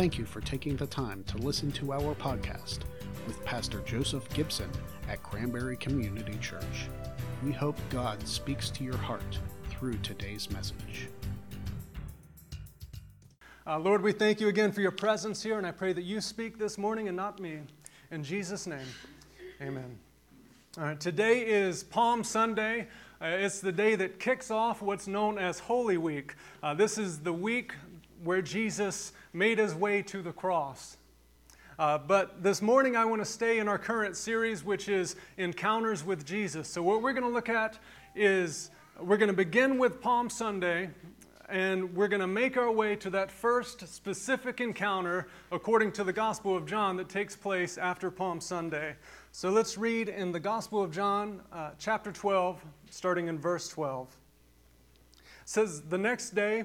Thank you for taking the time to listen to our podcast with Pastor Joseph Gibson at Cranberry Community Church. We hope God speaks to your heart through today's message. Uh, Lord, we thank you again for your presence here, and I pray that you speak this morning and not me. In Jesus' name, amen. All right, today is Palm Sunday. Uh, it's the day that kicks off what's known as Holy Week. Uh, this is the week where Jesus made his way to the cross. Uh, but this morning, I want to stay in our current series, which is Encounters with Jesus. So, what we're going to look at is we're going to begin with Palm Sunday, and we're going to make our way to that first specific encounter, according to the Gospel of John, that takes place after Palm Sunday. So, let's read in the Gospel of John, uh, chapter 12, starting in verse 12. It says, The next day,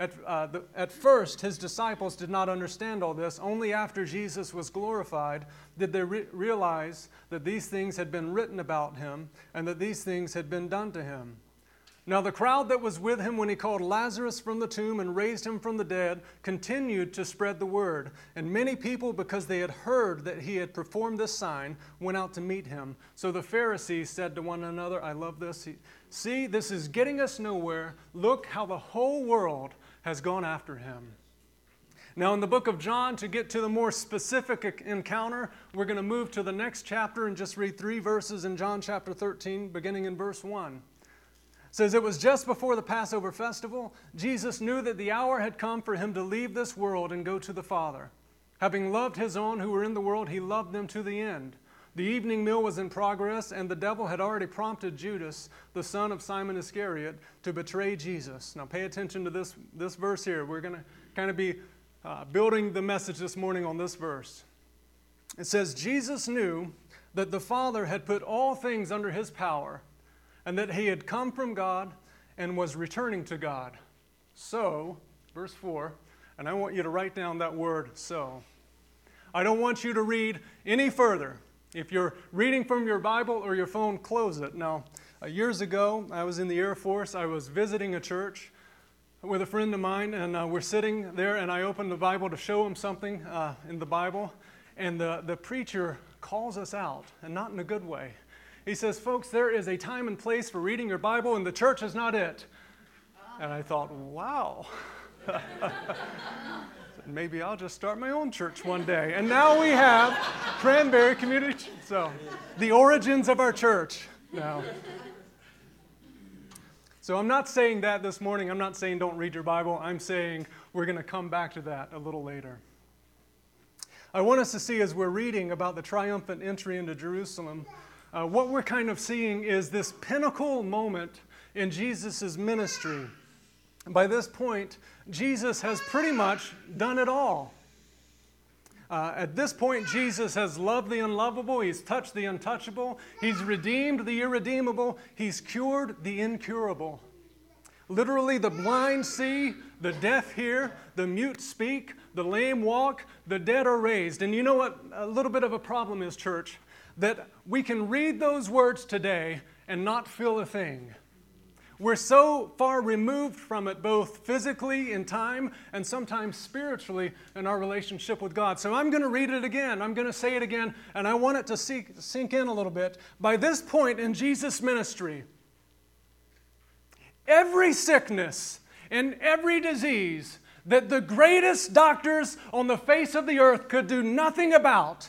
At, uh, the, at first, his disciples did not understand all this. Only after Jesus was glorified did they re- realize that these things had been written about him and that these things had been done to him. Now, the crowd that was with him when he called Lazarus from the tomb and raised him from the dead continued to spread the word. And many people, because they had heard that he had performed this sign, went out to meet him. So the Pharisees said to one another, I love this. See, this is getting us nowhere. Look how the whole world has gone after him. Now, in the book of John, to get to the more specific encounter, we're going to move to the next chapter and just read three verses in John chapter 13, beginning in verse 1. It says, It was just before the Passover festival. Jesus knew that the hour had come for him to leave this world and go to the Father. Having loved his own who were in the world, he loved them to the end. The evening meal was in progress, and the devil had already prompted Judas, the son of Simon Iscariot, to betray Jesus. Now, pay attention to this, this verse here. We're going to kind of be uh, building the message this morning on this verse. It says, Jesus knew that the Father had put all things under his power, and that he had come from God and was returning to God. So, verse 4, and I want you to write down that word, so. I don't want you to read any further. If you're reading from your Bible or your phone, close it. Now, uh, years ago, I was in the Air Force. I was visiting a church with a friend of mine, and uh, we're sitting there, and I opened the Bible to show him something uh, in the Bible, and the, the preacher calls us out, and not in a good way. He says, Folks, there is a time and place for reading your Bible, and the church is not it. And I thought, wow. maybe I'll just start my own church one day. And now we have Cranberry Community. So, the origins of our church now. So, I'm not saying that this morning. I'm not saying don't read your Bible. I'm saying we're going to come back to that a little later. I want us to see as we're reading about the triumphant entry into Jerusalem, uh, what we're kind of seeing is this pinnacle moment in Jesus' ministry by this point, Jesus has pretty much done it all. Uh, at this point, Jesus has loved the unlovable, he's touched the untouchable, he's redeemed the irredeemable, he's cured the incurable. Literally, the blind see, the deaf hear, the mute speak, the lame walk, the dead are raised. And you know what? A little bit of a problem is, church, that we can read those words today and not feel a thing. We're so far removed from it, both physically in time and sometimes spiritually in our relationship with God. So I'm going to read it again. I'm going to say it again, and I want it to sink in a little bit. By this point in Jesus' ministry, every sickness and every disease that the greatest doctors on the face of the earth could do nothing about,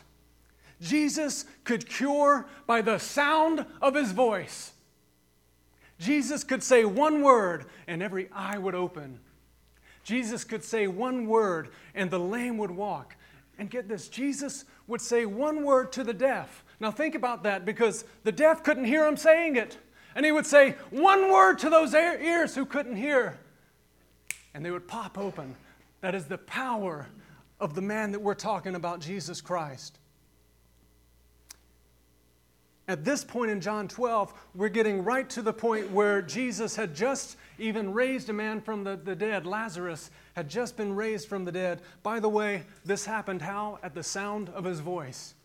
Jesus could cure by the sound of his voice. Jesus could say one word and every eye would open. Jesus could say one word and the lame would walk. And get this, Jesus would say one word to the deaf. Now think about that because the deaf couldn't hear him saying it. And he would say one word to those ears who couldn't hear. And they would pop open. That is the power of the man that we're talking about, Jesus Christ. At this point in John 12, we're getting right to the point where Jesus had just even raised a man from the, the dead. Lazarus had just been raised from the dead. By the way, this happened how? At the sound of his voice.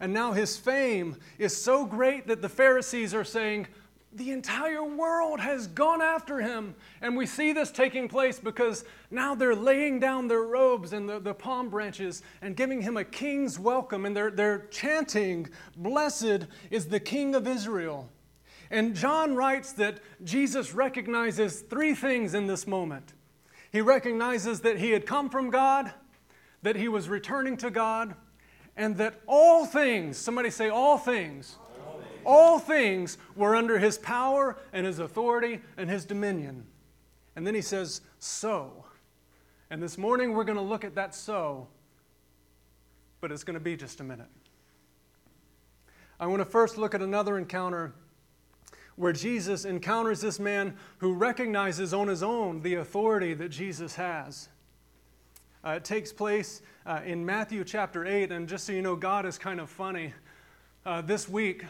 And now his fame is so great that the Pharisees are saying, the entire world has gone after him. And we see this taking place because now they're laying down their robes and the, the palm branches and giving him a king's welcome. And they're, they're chanting, Blessed is the King of Israel. And John writes that Jesus recognizes three things in this moment. He recognizes that he had come from God, that he was returning to God, and that all things, somebody say, all things all things were under his power and his authority and his dominion. And then he says, So. And this morning we're going to look at that so, but it's going to be just a minute. I want to first look at another encounter where Jesus encounters this man who recognizes on his own the authority that Jesus has. Uh, it takes place uh, in Matthew chapter 8, and just so you know, God is kind of funny. Uh, this week,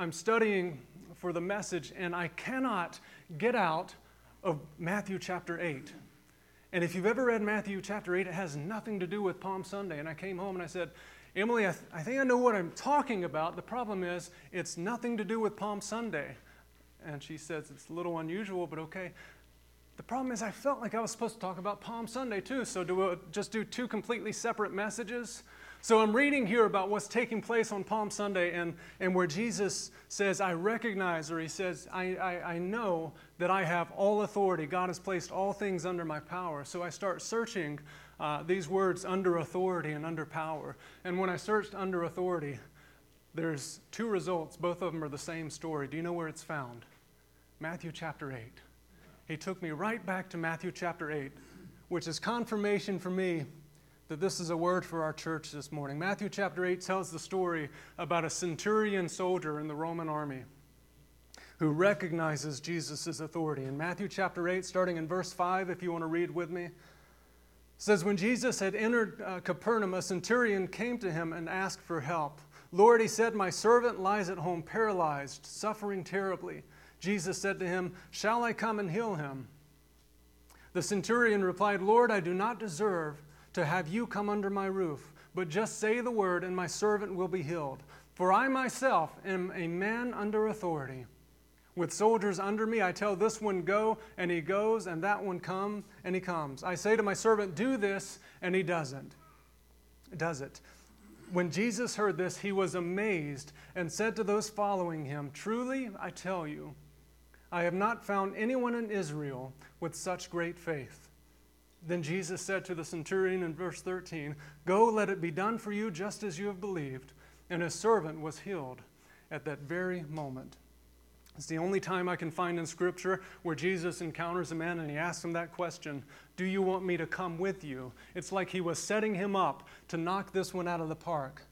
I'm studying for the message, and I cannot get out of Matthew chapter 8. And if you've ever read Matthew chapter 8, it has nothing to do with Palm Sunday. And I came home and I said, Emily, I, th- I think I know what I'm talking about. The problem is, it's nothing to do with Palm Sunday. And she says, It's a little unusual, but okay. The problem is, I felt like I was supposed to talk about Palm Sunday too. So, do we just do two completely separate messages? So I'm reading here about what's taking place on Palm Sunday and, and where Jesus says, I recognize, or he says, I, I, I know that I have all authority. God has placed all things under my power. So I start searching uh, these words under authority and under power. And when I searched under authority, there's two results. Both of them are the same story. Do you know where it's found? Matthew chapter 8. He took me right back to Matthew chapter 8, which is confirmation for me that this is a word for our church this morning. Matthew chapter 8 tells the story about a centurion soldier in the Roman army who recognizes Jesus' authority. In Matthew chapter 8, starting in verse 5, if you want to read with me, says, When Jesus had entered uh, Capernaum, a centurion came to him and asked for help. Lord, he said, My servant lies at home paralyzed, suffering terribly. Jesus said to him, Shall I come and heal him? The centurion replied, Lord, I do not deserve to have you come under my roof, but just say the word, and my servant will be healed. For I myself am a man under authority. With soldiers under me, I tell this one, go, and he goes, and that one, come, and he comes. I say to my servant, do this, and he doesn't. Does it. When Jesus heard this, he was amazed and said to those following him, Truly, I tell you, I have not found anyone in Israel with such great faith. Then Jesus said to the centurion in verse 13, Go, let it be done for you just as you have believed. And his servant was healed at that very moment. It's the only time I can find in Scripture where Jesus encounters a man and he asks him that question Do you want me to come with you? It's like he was setting him up to knock this one out of the park.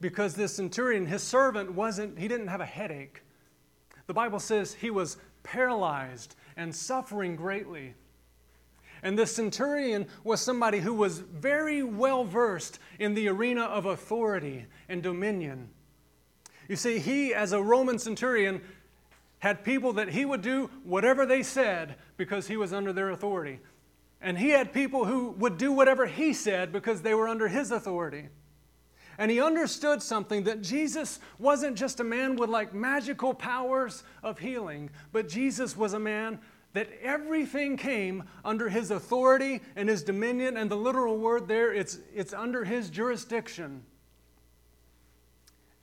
Because this centurion, his servant, wasn't, he didn't have a headache. The Bible says he was paralyzed and suffering greatly. And this centurion was somebody who was very well versed in the arena of authority and dominion. You see, he, as a Roman centurion, had people that he would do whatever they said because he was under their authority. And he had people who would do whatever he said because they were under his authority. And he understood something that Jesus wasn't just a man with like magical powers of healing, but Jesus was a man that everything came under his authority and his dominion, and the literal word there, it's, it's under his jurisdiction.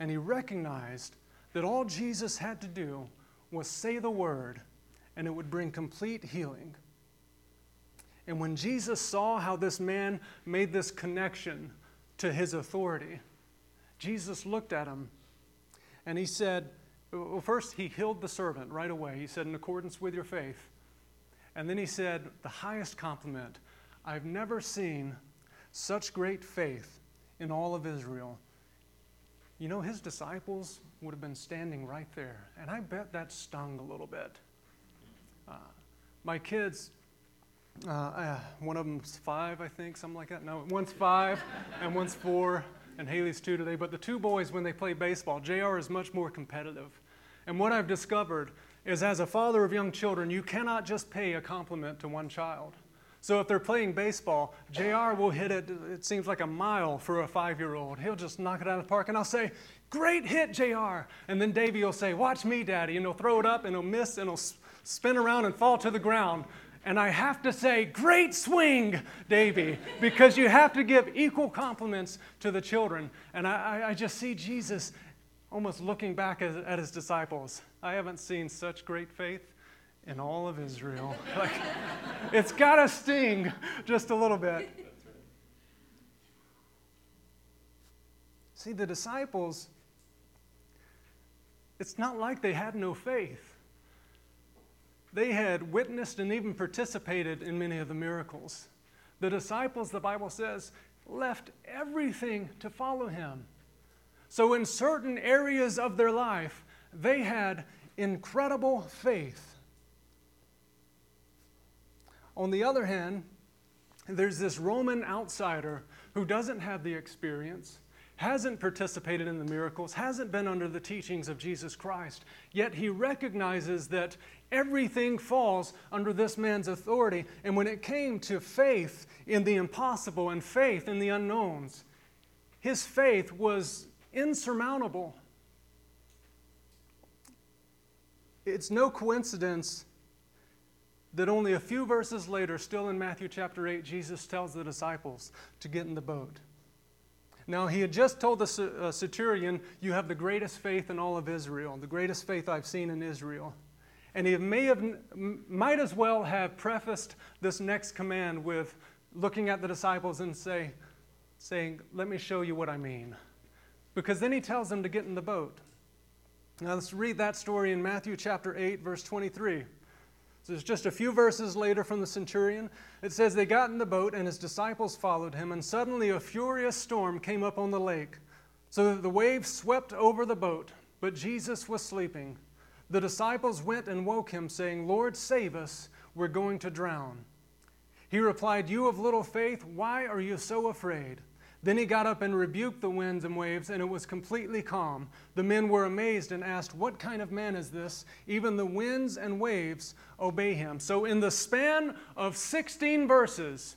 And he recognized that all Jesus had to do was say the word, and it would bring complete healing. And when Jesus saw how this man made this connection to his authority, Jesus looked at him and he said, well, first, he healed the servant right away. He said, in accordance with your faith. And then he said, The highest compliment I've never seen such great faith in all of Israel. You know, his disciples would have been standing right there. And I bet that stung a little bit. Uh, my kids, uh, uh, one of them's five, I think, something like that. No, one's five and one's four. and Haley's two today, but the two boys, when they play baseball, JR is much more competitive. And what I've discovered is as a father of young children, you cannot just pay a compliment to one child. So if they're playing baseball, JR will hit it, it seems like a mile for a five year old. He'll just knock it out of the park, and I'll say, Great hit, JR. And then Davey will say, Watch me, Daddy. And he'll throw it up, and he'll miss, and he'll spin around and fall to the ground. And I have to say, Great swing, Davey, because you have to give equal compliments to the children. And I, I just see Jesus almost looking back at, at his disciples. I haven't seen such great faith in all of Israel. like, it's got to sting just a little bit. See, the disciples, it's not like they had no faith. They had witnessed and even participated in many of the miracles. The disciples, the Bible says, left everything to follow him. So, in certain areas of their life, they had incredible faith. On the other hand, there's this Roman outsider who doesn't have the experience, hasn't participated in the miracles, hasn't been under the teachings of Jesus Christ, yet he recognizes that everything falls under this man's authority. And when it came to faith in the impossible and faith in the unknowns, his faith was insurmountable. It's no coincidence that only a few verses later, still in Matthew chapter 8, Jesus tells the disciples to get in the boat. Now, he had just told the uh, centurion, You have the greatest faith in all of Israel, the greatest faith I've seen in Israel. And he may have, might as well have prefaced this next command with looking at the disciples and say, saying, Let me show you what I mean. Because then he tells them to get in the boat. Now let's read that story in Matthew chapter 8, verse 23. So it's just a few verses later from the centurion. It says, They got in the boat, and his disciples followed him, and suddenly a furious storm came up on the lake, so that the waves swept over the boat. But Jesus was sleeping. The disciples went and woke him, saying, Lord, save us, we're going to drown. He replied, You of little faith, why are you so afraid? Then he got up and rebuked the winds and waves, and it was completely calm. The men were amazed and asked, What kind of man is this? Even the winds and waves obey him. So, in the span of 16 verses,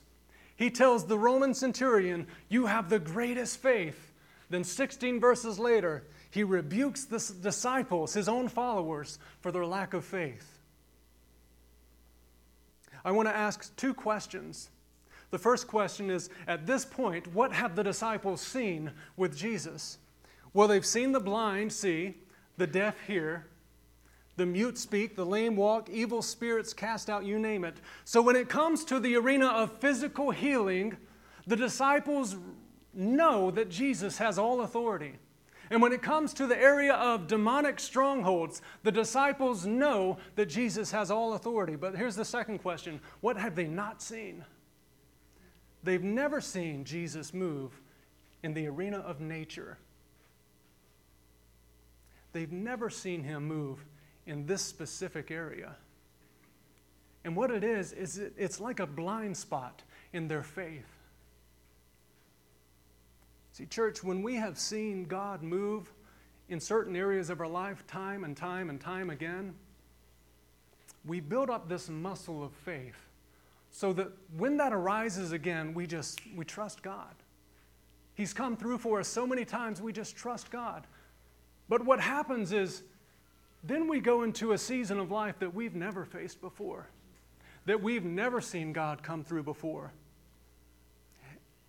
he tells the Roman centurion, You have the greatest faith. Then, 16 verses later, he rebukes the disciples, his own followers, for their lack of faith. I want to ask two questions the first question is at this point, what have the disciples seen with Jesus? Well, they've seen the blind see, the deaf hear, the mute speak, the lame walk, evil spirits cast out, you name it. So when it comes to the arena of physical healing, the disciples know that Jesus has all authority. And when it comes to the area of demonic strongholds, the disciples know that Jesus has all authority. But here's the second question what have they not seen? They've never seen Jesus move in the arena of nature. They've never seen him move in this specific area. And what it is, is it's like a blind spot in their faith. See, church, when we have seen God move in certain areas of our life time and time and time again, we build up this muscle of faith so that when that arises again, we just we trust God. He's come through for us so many times, we just trust God. But what happens is then we go into a season of life that we've never faced before, that we've never seen God come through before.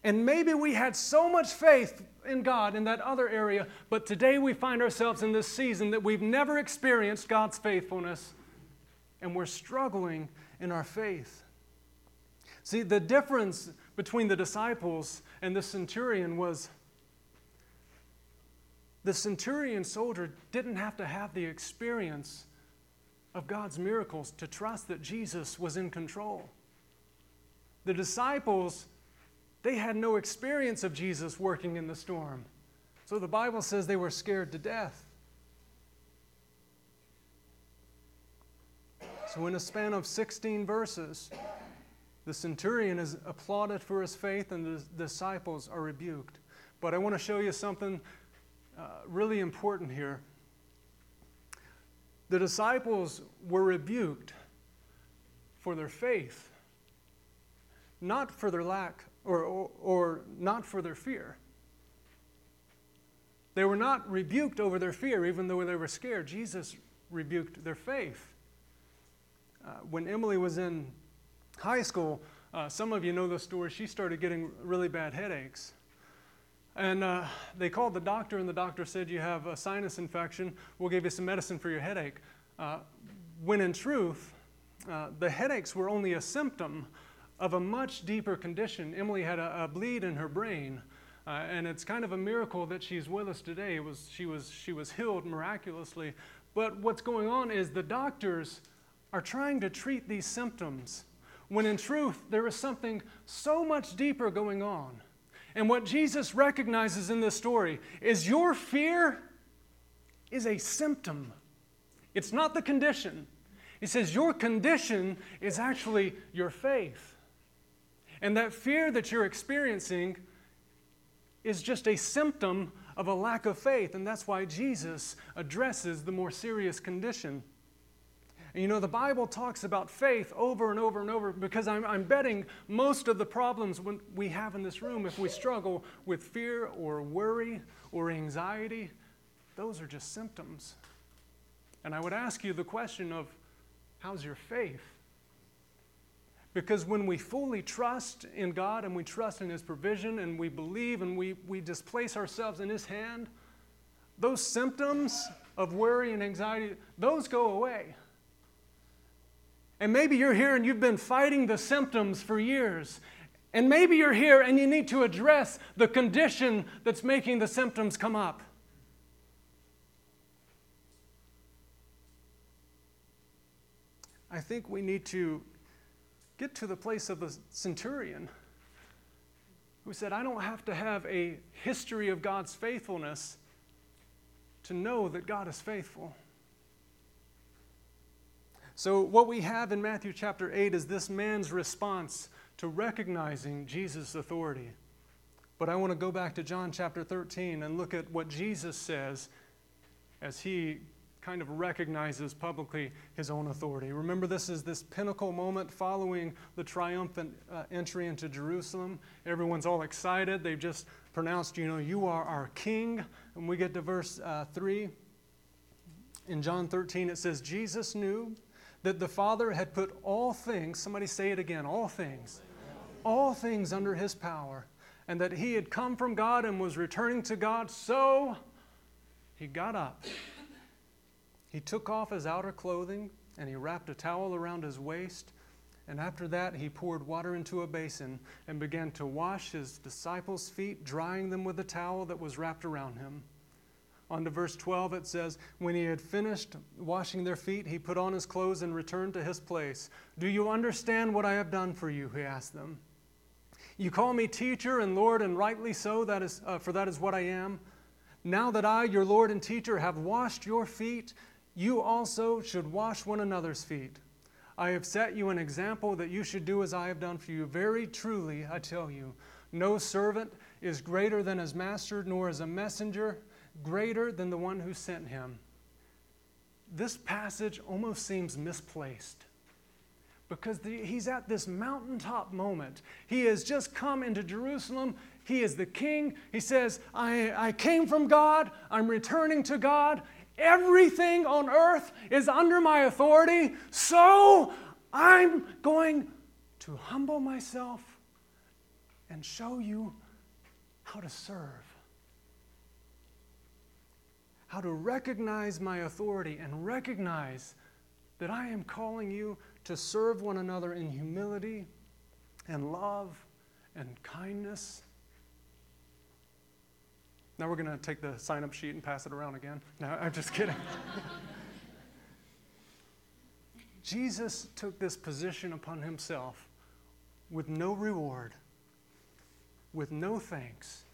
And maybe we had so much faith in God in that other area, but today we find ourselves in this season that we've never experienced God's faithfulness, and we're struggling in our faith. See, the difference between the disciples and the centurion was the centurion soldier didn't have to have the experience of God's miracles to trust that Jesus was in control. The disciples, they had no experience of Jesus working in the storm. So the Bible says they were scared to death. So, in a span of 16 verses, the centurion is applauded for his faith, and the disciples are rebuked. but I want to show you something uh, really important here. The disciples were rebuked for their faith, not for their lack or, or, or not for their fear. They were not rebuked over their fear, even though they were scared. Jesus rebuked their faith. Uh, when Emily was in high school, uh, some of you know the story, she started getting really bad headaches. And uh, they called the doctor, and the doctor said, You have a sinus infection. We'll give you some medicine for your headache. Uh, when in truth, uh, the headaches were only a symptom of a much deeper condition. Emily had a, a bleed in her brain. Uh, and it's kind of a miracle that she's with us today. It was, she, was, she was healed miraculously. But what's going on is the doctors are trying to treat these symptoms when in truth there is something so much deeper going on. And what Jesus recognizes in this story is your fear is a symptom, it's not the condition. He says your condition is actually your faith. And that fear that you're experiencing is just a symptom of a lack of faith. And that's why Jesus addresses the more serious condition. And you know, the Bible talks about faith over and over and over because I'm, I'm betting most of the problems we have in this room, if we struggle with fear or worry or anxiety, those are just symptoms. And I would ask you the question of how's your faith? Because when we fully trust in God and we trust in His provision and we believe and we, we displace ourselves in His hand, those symptoms of worry and anxiety, those go away. And maybe you're here and you've been fighting the symptoms for years. And maybe you're here and you need to address the condition that's making the symptoms come up. I think we need to get to the place of the centurion who said, I don't have to have a history of God's faithfulness to know that God is faithful. So, what we have in Matthew chapter 8 is this man's response to recognizing Jesus' authority. But I want to go back to John chapter 13 and look at what Jesus says as he kind of recognizes publicly his own authority. Remember, this is this pinnacle moment following the triumphant uh, entry into Jerusalem. Everyone's all excited. They've just pronounced, you know, you are our king. And we get to verse uh, 3. In John 13, it says, Jesus knew that the Father had put all things, somebody say it again, all things, all things under his power, and that he had come from God and was returning to God. So he got up he took off his outer clothing and he wrapped a towel around his waist. And after that, he poured water into a basin and began to wash his disciples' feet, drying them with the towel that was wrapped around him. On to verse 12, it says, When he had finished washing their feet, he put on his clothes and returned to his place. Do you understand what I have done for you? He asked them. You call me teacher and Lord, and rightly so, that is, uh, for that is what I am. Now that I, your Lord and teacher, have washed your feet, you also should wash one another's feet. I have set you an example that you should do as I have done for you. Very truly, I tell you, no servant is greater than his master, nor is a messenger greater than the one who sent him. This passage almost seems misplaced because the, he's at this mountaintop moment. He has just come into Jerusalem. He is the king. He says, I, I came from God. I'm returning to God. Everything on earth is under my authority, so I'm going to humble myself and show you how to serve. How to recognize my authority and recognize that I am calling you to serve one another in humility and love and kindness now we're going to take the sign up sheet and pass it around again. No, I'm just kidding. Jesus took this position upon himself with no reward, with no thanks.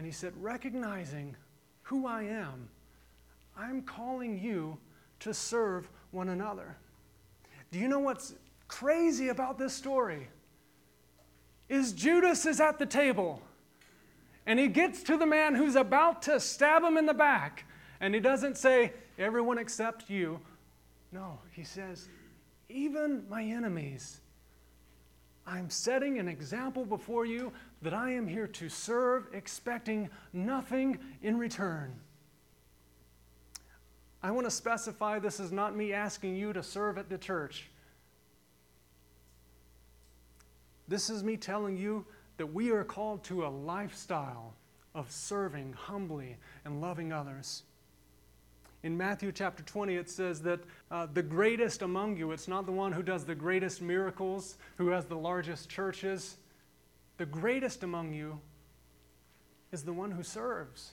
And he said, recognizing who I am, I'm calling you to serve one another. Do you know what's crazy about this story? Is Judas is at the table And he gets to the man who's about to stab him in the back. And he doesn't say, Everyone except you. No, he says, Even my enemies. I'm setting an example before you that I am here to serve, expecting nothing in return. I want to specify this is not me asking you to serve at the church. This is me telling you that we are called to a lifestyle of serving humbly and loving others. In Matthew chapter 20, it says that uh, the greatest among you, it's not the one who does the greatest miracles, who has the largest churches. The greatest among you is the one who serves.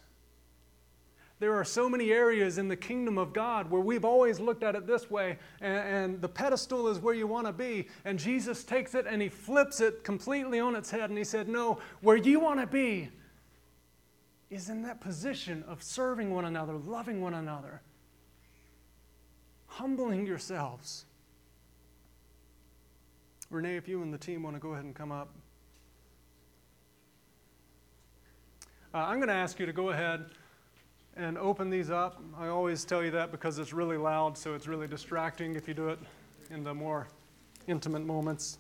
There are so many areas in the kingdom of God where we've always looked at it this way, and, and the pedestal is where you want to be. And Jesus takes it and he flips it completely on its head, and he said, No, where you want to be is in that position of serving one another, loving one another, humbling yourselves. Renee, if you and the team want to go ahead and come up. Uh, I'm going to ask you to go ahead and open these up. I always tell you that because it's really loud, so it's really distracting if you do it in the more intimate moments.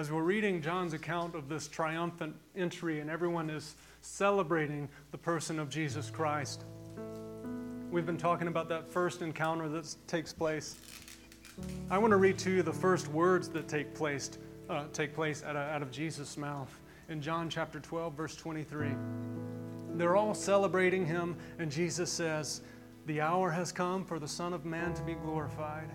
As we're reading John's account of this triumphant entry and everyone is celebrating the person of Jesus Christ, we've been talking about that first encounter that takes place. I want to read to you the first words that take place, uh, take place out of, out of Jesus' mouth in John chapter 12, verse 23. They're all celebrating him, and Jesus says, The hour has come for the Son of Man to be glorified.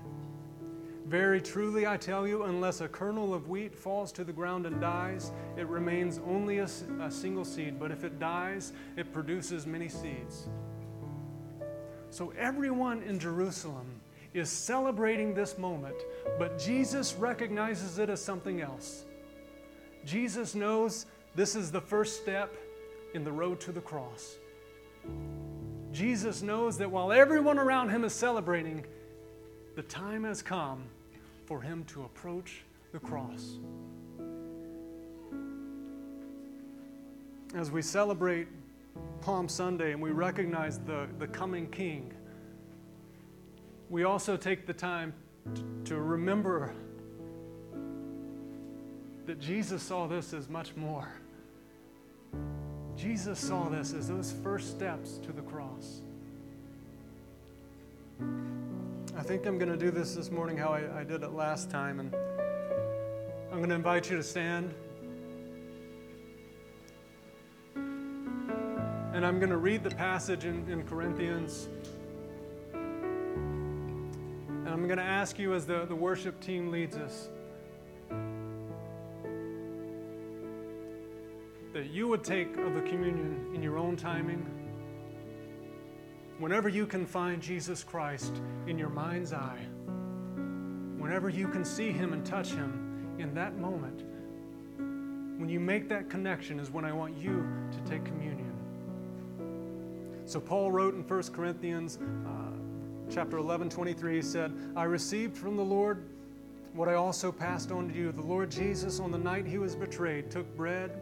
Very truly, I tell you, unless a kernel of wheat falls to the ground and dies, it remains only a, a, single seed. But if it dies, it produces many seeds. So everyone in Jerusalem is celebrating this moment, but Jesus recognizes it as something else. Jesus knows this is the first step in the road to the cross. Jesus knows that while everyone around him is celebrating, the time has come for him to approach the cross. As we celebrate Palm Sunday and we recognize the, the coming King, we also take the time to, to remember that Jesus saw this as much more. Jesus saw this as those first steps to the cross. I think I'm going to do this this morning how I, I did it last time. And I'm going to invite you to stand. And I'm going to read the passage in, in Corinthians. And I'm going to ask you, as the, the worship team leads us, that you would take of the communion in your own timing Whenever you can find Jesus Christ in your mind's eye, whenever you can see Him and touch Him in that moment, when you make that connection, is when I want you to take communion. So, Paul wrote in 1 Corinthians uh, chapter 11, 23, he said, I received from the Lord what I also passed on to you. The Lord Jesus, on the night he was betrayed, took bread.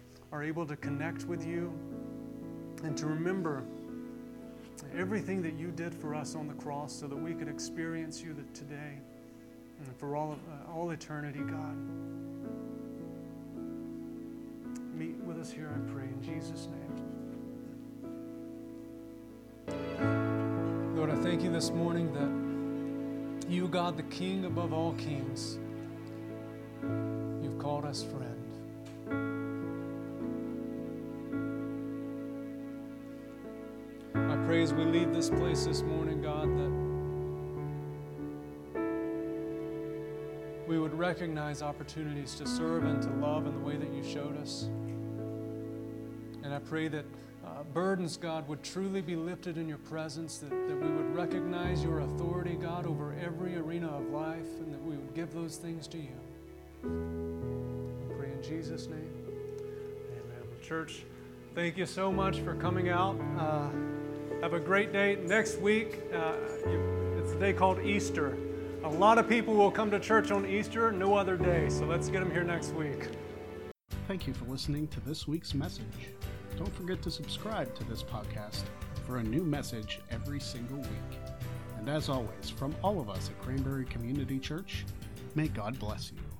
are able to connect with you and to remember everything that you did for us on the cross so that we could experience you today and for all, of, uh, all eternity, God. Meet with us here, I pray, in Jesus' name. Lord, I thank you this morning that you, God, the King above all kings, you've called us friend. Pray as we leave this place this morning, God, that we would recognize opportunities to serve and to love in the way that you showed us. And I pray that uh, burdens, God, would truly be lifted in your presence, that, that we would recognize your authority, God, over every arena of life, and that we would give those things to you. We pray in Jesus' name. Amen. Church, thank you so much for coming out. Uh, have a great day. Next week, uh, it's a day called Easter. A lot of people will come to church on Easter, no other day. So let's get them here next week. Thank you for listening to this week's message. Don't forget to subscribe to this podcast for a new message every single week. And as always, from all of us at Cranberry Community Church, may God bless you.